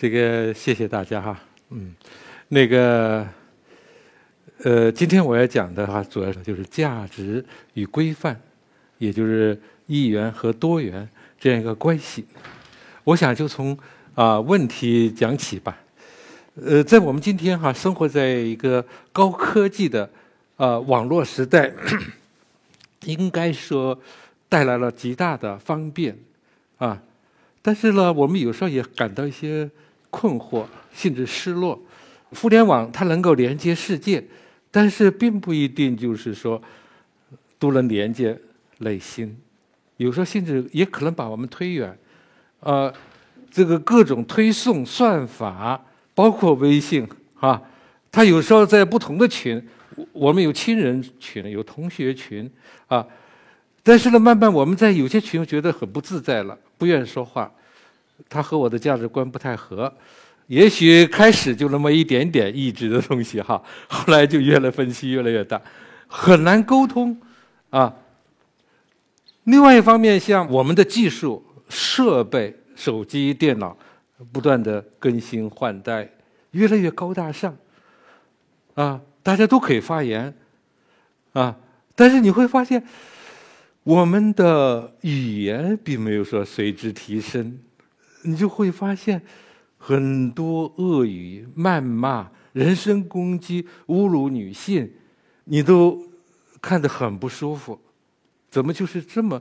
这个谢谢大家哈，嗯，那个，呃，今天我要讲的哈，主要就是价值与规范，也就是一元和多元这样一个关系。我想就从啊问题讲起吧。呃，在我们今天哈，生活在一个高科技的啊网络时代，应该说带来了极大的方便啊，但是呢，我们有时候也感到一些。困惑甚至失落，互联网它能够连接世界，但是并不一定就是说都能连接内心，有时候甚至也可能把我们推远。呃，这个各种推送算法，包括微信啊，它有时候在不同的群，我们有亲人群，有同学群啊，但是呢，慢慢我们在有些群觉得很不自在了，不愿意说话。他和我的价值观不太合，也许开始就那么一点点意志的东西哈，后来就越来分析越来越大，很难沟通啊。另外一方面，像我们的技术设备、手机、电脑不断的更新换代，越来越高大上啊，大家都可以发言啊，但是你会发现，我们的语言并没有说随之提升。你就会发现，很多恶语、谩骂、人身攻击、侮辱女性，你都看得很不舒服。怎么就是这么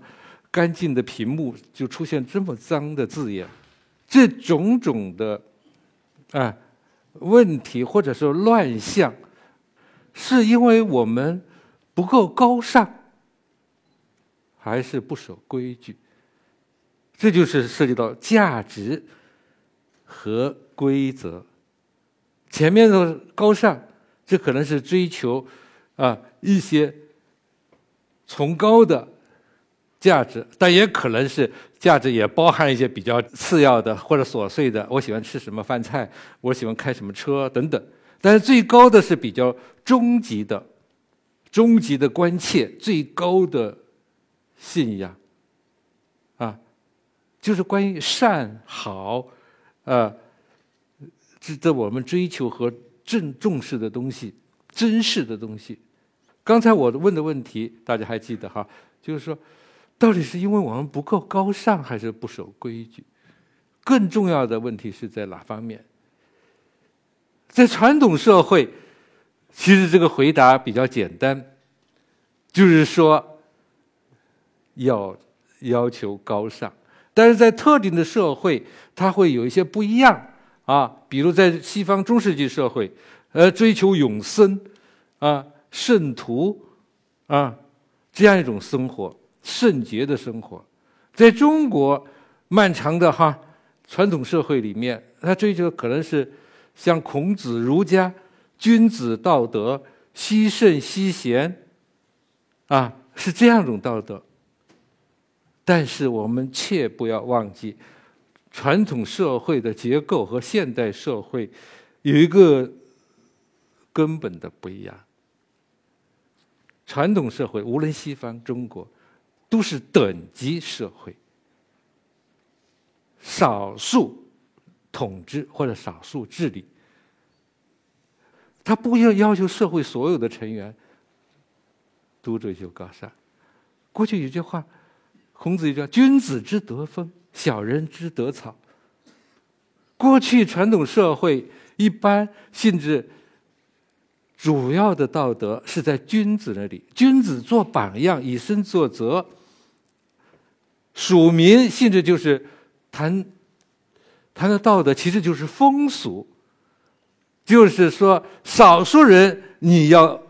干净的屏幕，就出现这么脏的字眼？这种种的啊问题，或者说乱象，是因为我们不够高尚，还是不守规矩？这就是涉及到价值和规则。前面的高尚，这可能是追求啊一些崇高的价值，但也可能是价值也包含一些比较次要的或者琐碎的。我喜欢吃什么饭菜，我喜欢开什么车等等。但是最高的是比较终极的、终极的关切，最高的信仰。就是关于善好，呃，值得我们追求和正重视的东西，珍视的东西。刚才我问的问题，大家还记得哈？就是说，到底是因为我们不够高尚，还是不守规矩？更重要的问题是在哪方面？在传统社会，其实这个回答比较简单，就是说，要要求高尚。但是在特定的社会，它会有一些不一样啊。比如在西方中世纪社会，呃，追求永生啊、圣徒啊这样一种生活，圣洁的生活。在中国漫长的哈传统社会里面，他追求可能是像孔子、儒家君子道德，惜圣惜贤啊，是这样一种道德。但是我们切不要忘记，传统社会的结构和现代社会有一个根本的不一样。传统社会无论西方、中国，都是等级社会，少数统治或者少数治理，他不要要求社会所有的成员都追求高尚。过去有句话。孔子也叫“君子之德风，小人之德草”。过去传统社会一般性质主要的道德是在君子那里，君子做榜样，以身作则。属民性质就是谈谈的道德，其实就是风俗，就是说少数人你要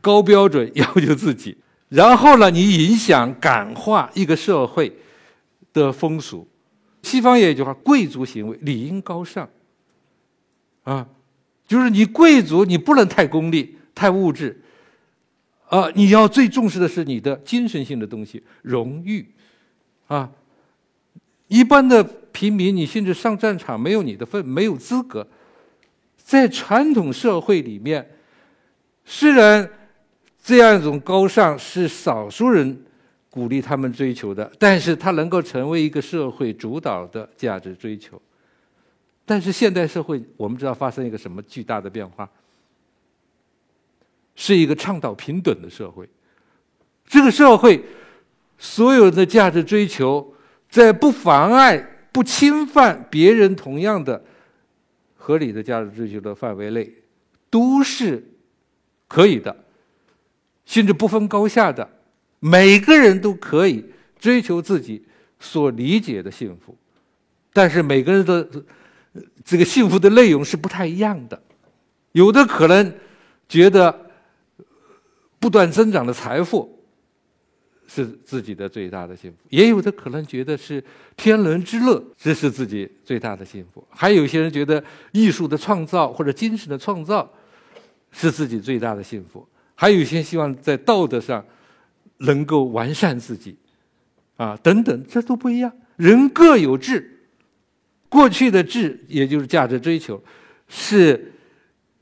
高标准要求自己。然后呢，你影响感化一个社会的风俗。西方也有一句话：贵族行为理应高尚。啊，就是你贵族，你不能太功利、太物质。啊，你要最重视的是你的精神性的东西，荣誉。啊，一般的平民，你甚至上战场没有你的份，没有资格。在传统社会里面，虽然。这样一种高尚是少数人鼓励他们追求的，但是它能够成为一个社会主导的价值追求。但是现代社会，我们知道发生一个什么巨大的变化？是一个倡导平等的社会。这个社会所有的价值追求，在不妨碍、不侵犯别人同样的合理的价值追求的范围内，都是可以的，甚至不分高下的，每个人都可以追求自己所理解的幸福。但是每个人的这个幸福的内容是不太一样的，有的可能觉得不断增长的财富是自己的最大的幸福，也有的可能觉得是天伦之乐，这是自己最大的幸福。还有些人觉得艺术的创造或者精神的创造是自己最大的幸福，还有一些希望在道德上能够完善自己，啊，等等，这都不一样，人各有志。过去的志，也就是价值追求，是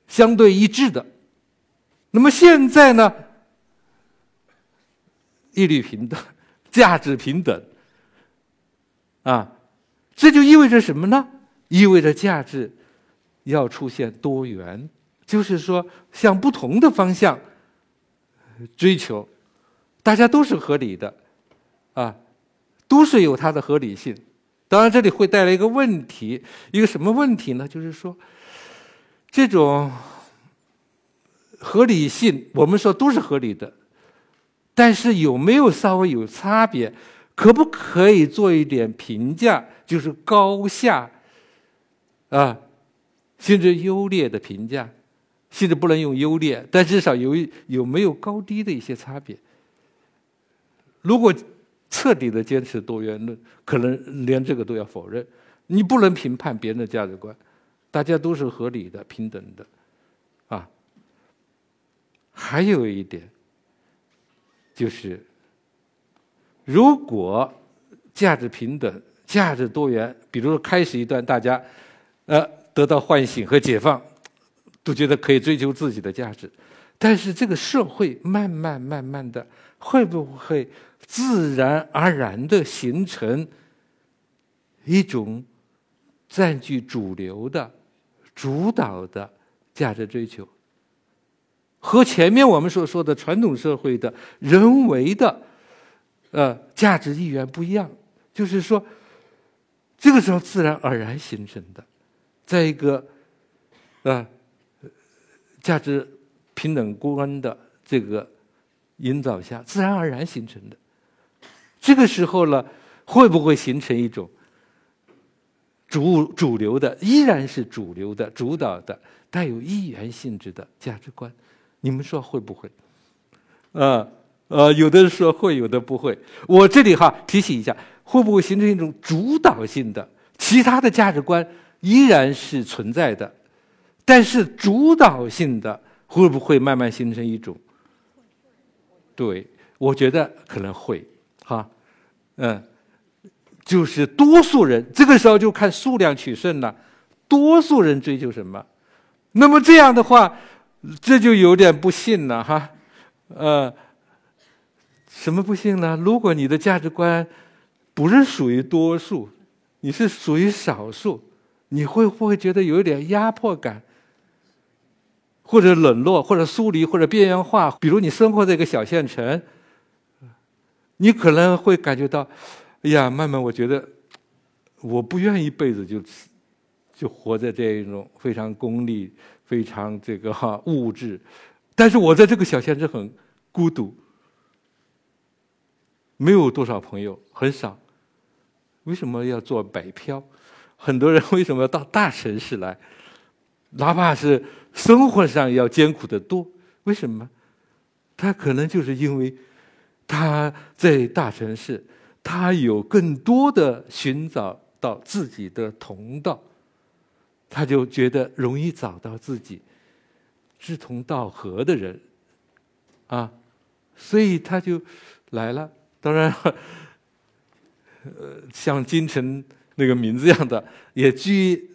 相对一致的。那么现在呢？一律平等，价值平等，啊，这就意味着什么呢？意味着价值要出现多元，就是说向不同的方向追求，大家都是合理的，啊，都是有它的合理性。当然，这里会带来一个问题，一个什么问题呢？就是说，这种合理性，我们说都是合理的，但是有没有稍微有差别？可不可以做一点评价？就是高下啊，甚至优劣的评价，甚至不能用优劣，但至少有有没有高低的一些差别？如果。彻底的坚持多元论，可能连这个都要否认。你不能评判别人的价值观，大家都是合理的、平等的，啊。还有一点，就是如果价值平等、价值多元，比如说开始一段大家呃得到唤醒和解放，都觉得可以追求自己的价值，但是这个社会慢慢慢慢的会不会？自然而然的形成一种占据主流的、主导的价值追求，和前面我们所说的传统社会的人为的呃价值意愿不一样。就是说，这个时候自然而然形成的，在一个啊价值平等观的这个引导下，自然而然形成的。这个时候呢，会不会形成一种主主流的，依然是主流的、主导的、带有一元性质的价值观？你们说会不会？呃呃，有的人说会，有的不会。我这里哈提醒一下，会不会形成一种主导性的？其他的价值观依然是存在的，但是主导性的会不会慢慢形成一种？对，我觉得可能会。哈，嗯，就是多数人这个时候就看数量取胜了。多数人追求什么？那么这样的话，这就有点不幸了哈。呃，什么不幸呢？如果你的价值观不是属于多数，你是属于少数，你会不会觉得有一点压迫感，或者冷落，或者疏离，或者边缘化？比如你生活在一个小县城。你可能会感觉到，哎呀，慢慢我觉得，我不愿意一辈子就就活在这一种非常功利、非常这个哈物质，但是我在这个小县城很孤独，没有多少朋友，很少。为什么要做北漂？很多人为什么要到大城市来？哪怕是生活上要艰苦的多，为什么？他可能就是因为。他在大城市，他有更多的寻找到自己的同道，他就觉得容易找到自己志同道合的人，啊，所以他就来了。当然，呃，像金城那个名字一样的，也居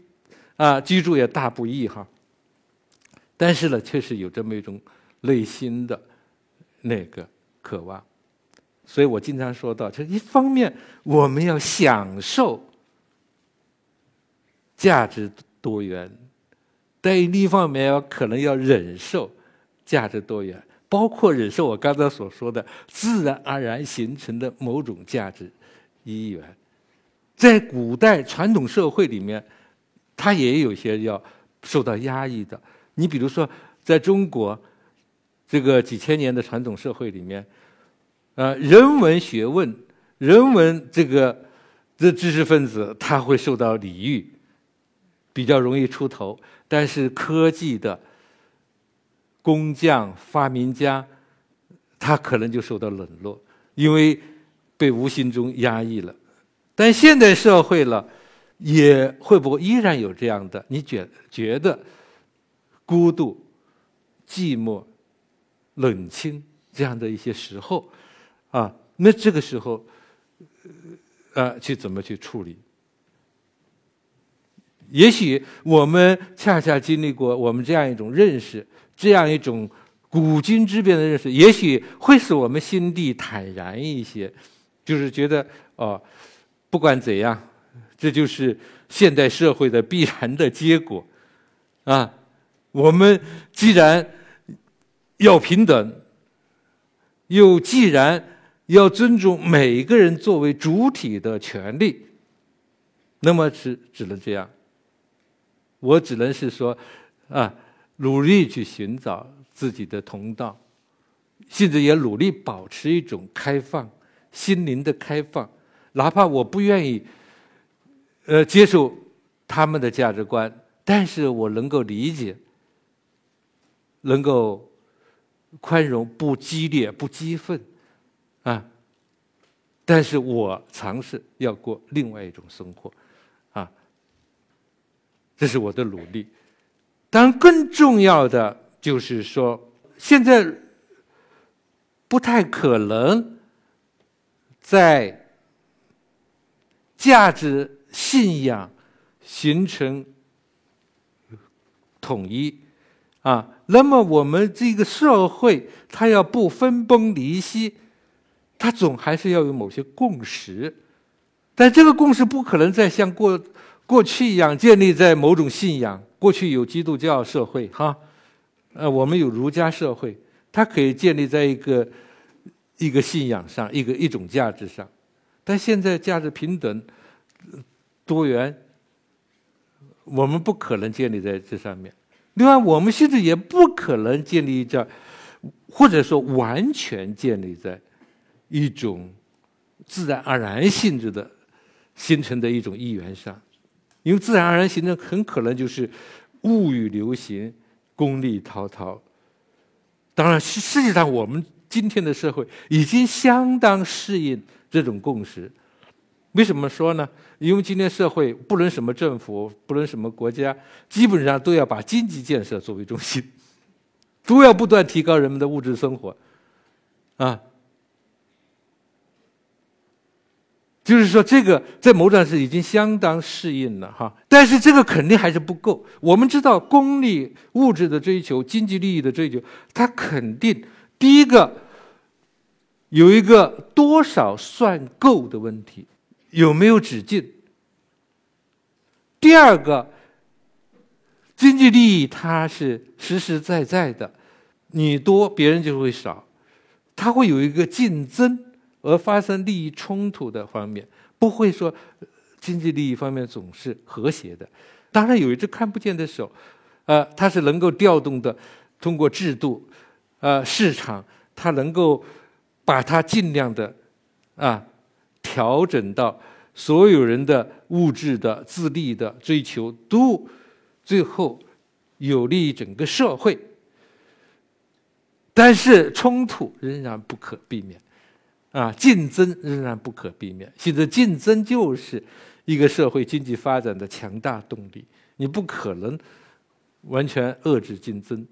啊居住也大不易哈。但是呢，确实有这么一种内心的那个渴望。所以我经常说到，就一方面我们要享受价值多元，但另一方面要可能要忍受价值多元，包括忍受我刚才所说的自然而然形成的某种价值一元。在古代传统社会里面，他也有些要受到压抑的。你比如说，在中国这个几千年的传统社会里面，呃，人文学问、人文这个的知识分子，他会受到礼遇。比较容易出头，但是科技的工匠、发明家，他可能就受到冷落，因为被无形中压抑了。但现代社会了，也会不会依然有这样的？你觉觉得孤独、寂寞、冷清这样的一些时候啊？那这个时候，呃，去怎么去处理？也许我们恰恰经历过我们这样一种认识，这样一种古今之变的认识，也许会使我们心地坦然一些，就是觉得哦，不管怎样，这就是现代社会的必然的结果，啊，我们既然要平等，又既然要尊重每一个人作为主体的权利，那么只只能这样。我只能是说，啊，努力去寻找自己的同道，甚至也努力保持一种开放心灵的开放，哪怕我不愿意，呃，接受他们的价值观，但是我能够理解，能够宽容，不激烈，不激愤，啊，但是我尝试要过另外一种生活。啊这是我的努力，当然更重要的就是说，现在不太可能在价值信仰形成统一啊。那么我们这个社会，它要不分崩离析，它总还是要有某些共识，但这个共识不可能再像过。过去一样建立在某种信仰，过去有基督教社会，哈，呃，我们有儒家社会，它可以建立在一个一个信仰上，一个一种价值上。但现在价值平等、多元，我们不可能建立在这上面。另外，我们现在也不可能建立在，或者说完全建立在一种自然而然性质的形成的一种意愿上。因为自然而然形成，很可能就是物欲流行、功利滔滔。当然，实实际上我们今天的社会已经相当适应这种共识。为什么说呢？因为今天社会不论什么政府，不论什么国家，基本上都要把经济建设作为中心，都要不断提高人们的物质生活，啊。就是说，这个在某种上是已经相当适应了哈，但是这个肯定还是不够。我们知道，功利物质的追求、经济利益的追求，它肯定第一个有一个多少算够的问题，有没有止境？第二个，经济利益它是实实在在的，你多别人就会少，它会有一个竞争。而发生利益冲突的方面，不会说经济利益方面总是和谐的。当然有一只看不见的手，呃，它是能够调动的，通过制度，呃，市场，它能够把它尽量的啊调整到所有人的物质的自利的追求都最后有利于整个社会。但是冲突仍然不可避免。啊，竞争仍然不可避免。现在竞争就是一个社会经济发展的强大动力，你不可能完全遏制竞争，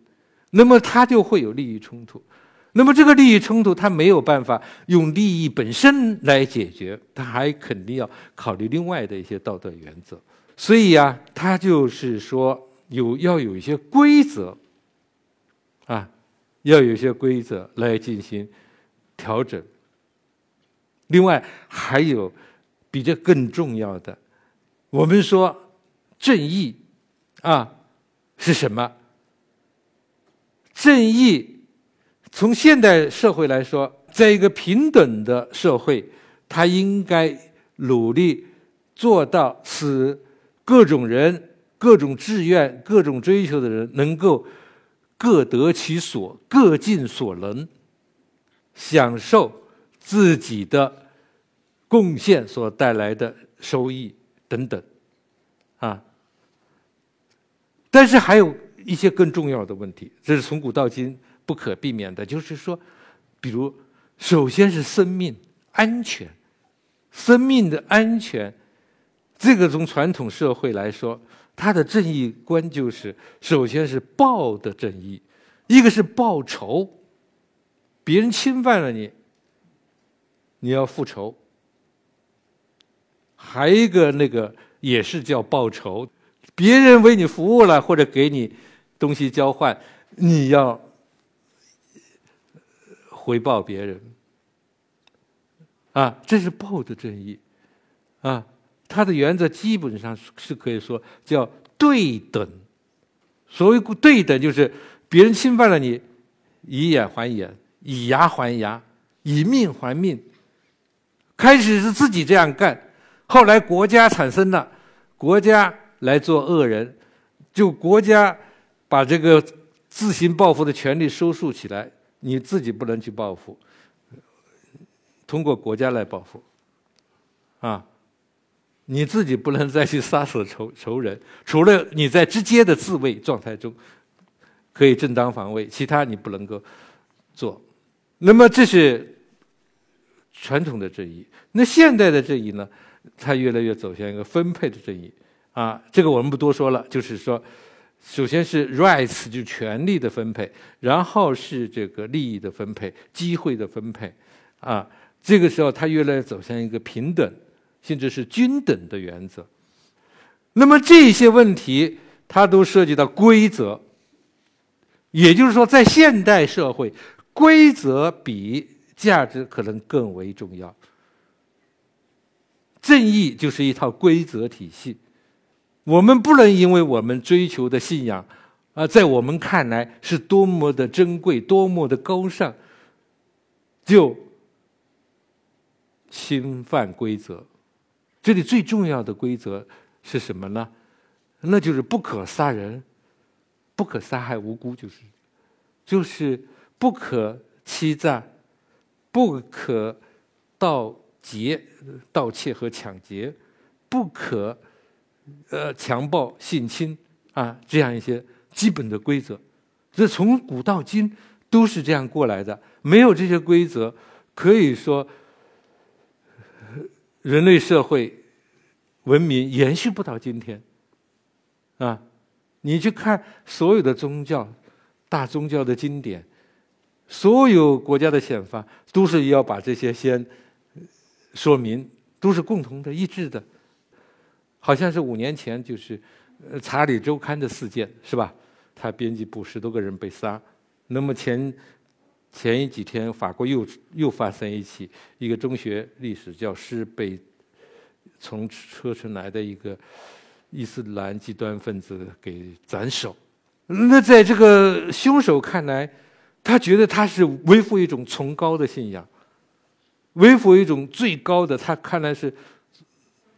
那么它就会有利益冲突。那么这个利益冲突，它没有办法用利益本身来解决，它还肯定要考虑另外的一些道德原则。所以呀，它就是说有要有一些规则，啊，要有一些规则来进行调整。另外还有比这更重要的，我们说正义啊是什么？正义从现代社会来说，在一个平等的社会，他应该努力做到使各种人、各种志愿、各种追求的人能够各得其所、各尽所能，享受自己的贡献所带来的收益等等。啊，但是还有一些更重要的问题，这是从古到今不可避免的。就是说，比如，首先是生命安全，生命的安全，这个从传统社会来说，它的正义观就是：首先是报的正义，一个是报仇，别人侵犯了你，你要复仇；还一个那个。也是叫报仇，别人为你服务了或者给你东西交换，你要回报别人啊，这是报的正义啊。它的原则基本上是可以说叫对等。所谓对等，就是别人侵犯了你，以眼还眼，以牙还牙，以命还命。开始是自己这样干。后来国家产生了，国家来做恶人，就国家把这个自行报复的权利收束起来，你自己不能去报复，通过国家来报复，啊，你自己不能再去杀死仇仇人，除了你在直接的自卫状态中可以正当防卫，其他你不能够做。那么这是传统的正义，那现代的正义呢？它越来越走向一个分配的正义，啊，这个我们不多说了。就是说，首先是 rights 就权利的分配，然后是这个利益的分配、机会的分配，啊，这个时候它越来越走向一个平等，甚至是均等的原则。那么这些问题，它都涉及到规则，也就是说，在现代社会，规则比价值可能更为重要。正义就是一套规则体系，我们不能因为我们追求的信仰，啊，在我们看来是多么的珍贵、多么的高尚，就侵犯规则。这里最重要的规则是什么呢？那就是不可杀人，不可杀害无辜，就是就是不可欺诈，不可盗。劫、盗窃和抢劫，不可呃强暴、性侵啊，这样一些基本的规则，这从古到今都是这样过来的。没有这些规则，可以说人类社会文明延续不到今天啊。你去看所有的宗教、大宗教的经典，所有国家的宪法，都是要把这些先。说明都是共同的、一致的，好像是五年前就是《查理周刊》的事件，是吧？他编辑部十多个人被杀。那么前前一几天，法国又又发生一起，一个中学历史教师被从车臣来的一个伊斯兰极端分子给斩首。那在这个凶手看来，他觉得他是维护一种崇高的信仰。维护一种最高的，他看来是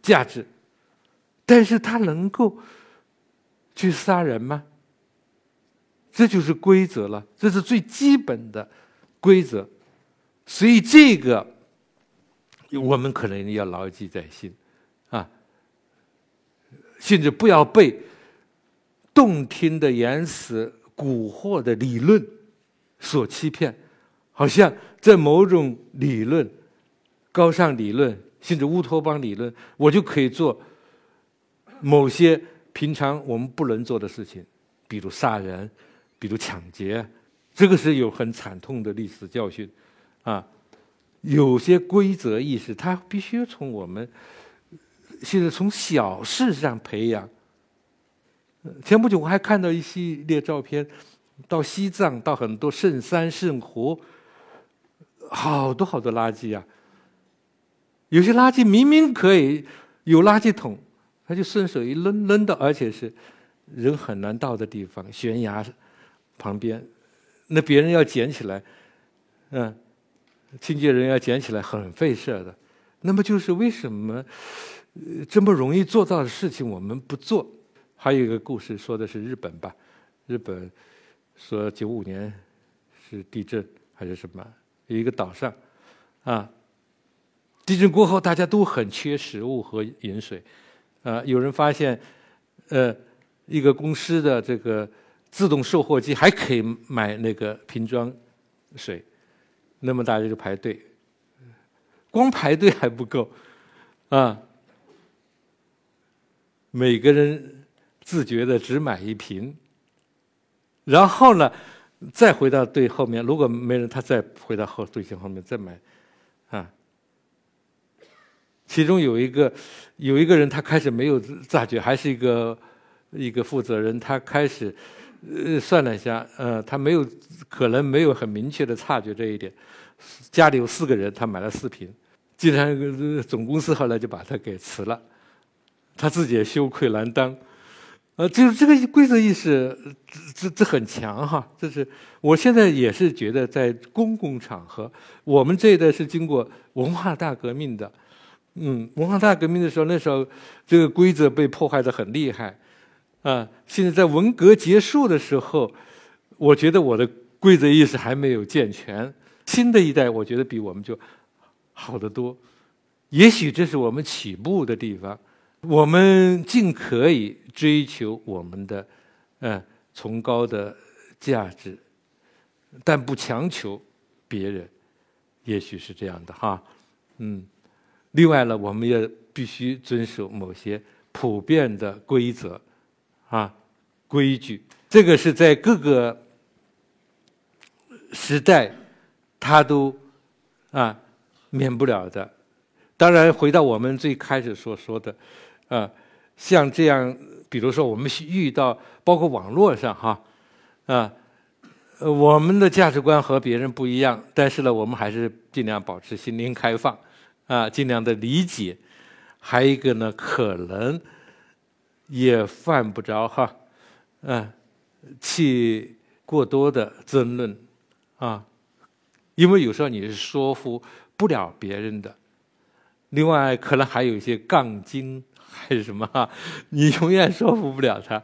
价值，但是他能够去杀人吗？这就是规则了，这是最基本的规则，所以这个我们可能要牢记在心啊，甚至不要被动听的言辞、蛊惑的理论所欺骗，好像在某种理论。高尚理论，甚至乌托邦理论，我就可以做某些平常我们不能做的事情，比如杀人，比如抢劫，这个是有很惨痛的历史教训啊。有些规则意识，它必须从我们现在从小事上培养。前不久我还看到一系列照片，到西藏，到很多圣山圣湖，好多好多垃圾啊。有些垃圾明明可以有垃圾桶，他就顺手一扔，扔到而且是人很难到的地方，悬崖旁边，那别人要捡起来，嗯，清洁人要捡起来很费事的。那么就是为什么这么容易做到的事情我们不做？还有一个故事说的是日本吧，日本说九五年是地震还是什么？有一个岛上啊，地震过后大家都很缺食物和饮水，啊，有人发现呃一个公司的这个自动售货机还可以买那个瓶装水，那么大家就排队。光排队还不够，啊！每个人自觉的只买一瓶，然后呢，再回到队后面。如果没人，他再回到后队形后面再买，其中有一个有一个人，他开始没有察觉，还是一个一个负责人，他开始呃算了一下，呃，他没有可能没有很明确的察觉这一点。家里有四个人，他买了四瓶。竟然总公司后来就把他给辞了，他自己也羞愧难当，呃，就是这个规则意识，这这这很强哈。这是我现在也是觉得，在公共场合，我们这一代是经过文化大革命的，嗯，文化大革命的时候，那时候这个规则被破坏的很厉害，啊，现在在文革结束的时候，我觉得我的规则意识还没有健全，新的一代，我觉得比我们就。好得多，也许这是我们起步的地方。我们尽可以追求我们的，嗯，崇高的价值，但不强求别人。也许是这样的哈，嗯。另外呢，我们也必须遵守某些普遍的规则，啊，规矩。这个是在各个时代，它都啊。免不了的，当然回到我们最开始所说的，啊，像这样，比如说我们遇到，包括网络上哈，啊，我们的价值观和别人不一样，但是呢，我们还是尽量保持心灵开放，啊，尽量的理解。还有一个呢，可能也犯不着哈，嗯，去过多的争论，啊，因为有时候你是说服。不了别人的，另外可能还有一些杠精还是什么哈，你永远说服不了他，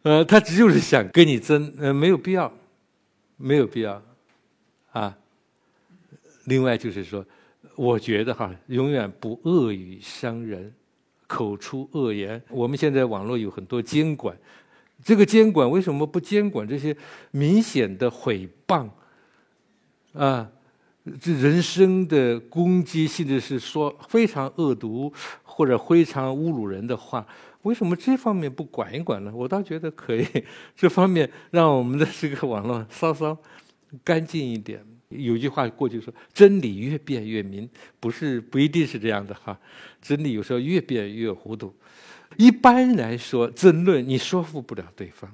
呃，他只就是想跟你争，呃，没有必要，没有必要，啊。另外就是说，我觉得哈，永远不恶语伤人，口出恶言。我们现在网络有很多监管，这个监管为什么不监管这些明显的诽谤啊？这人生的攻击，甚至是说非常恶毒或者非常侮辱人的话，为什么这方面不管一管呢？我倒觉得可以，这方面让我们的这个网络稍稍干净一点。有句话过去说：“真理越辩越明”，不是不一定是这样的哈。真理有时候越辩越糊涂。一般来说，争论你说服不了对方。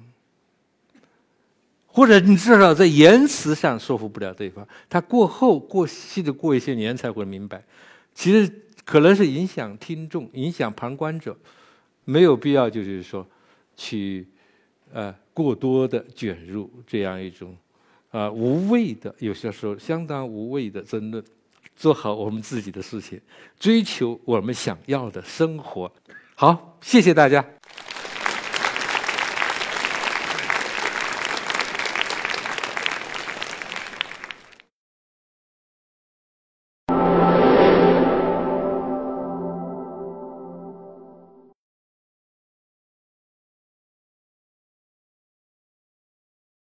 或者你至少在言辞上说服不了对方，他过后过细的过一些年才会明白，其实可能是影响听众、影响旁观者，没有必要就是说去呃过多的卷入这样一种啊无谓的，有些时候相当无谓的争论，做好我们自己的事情，追求我们想要的生活。好，谢谢大家。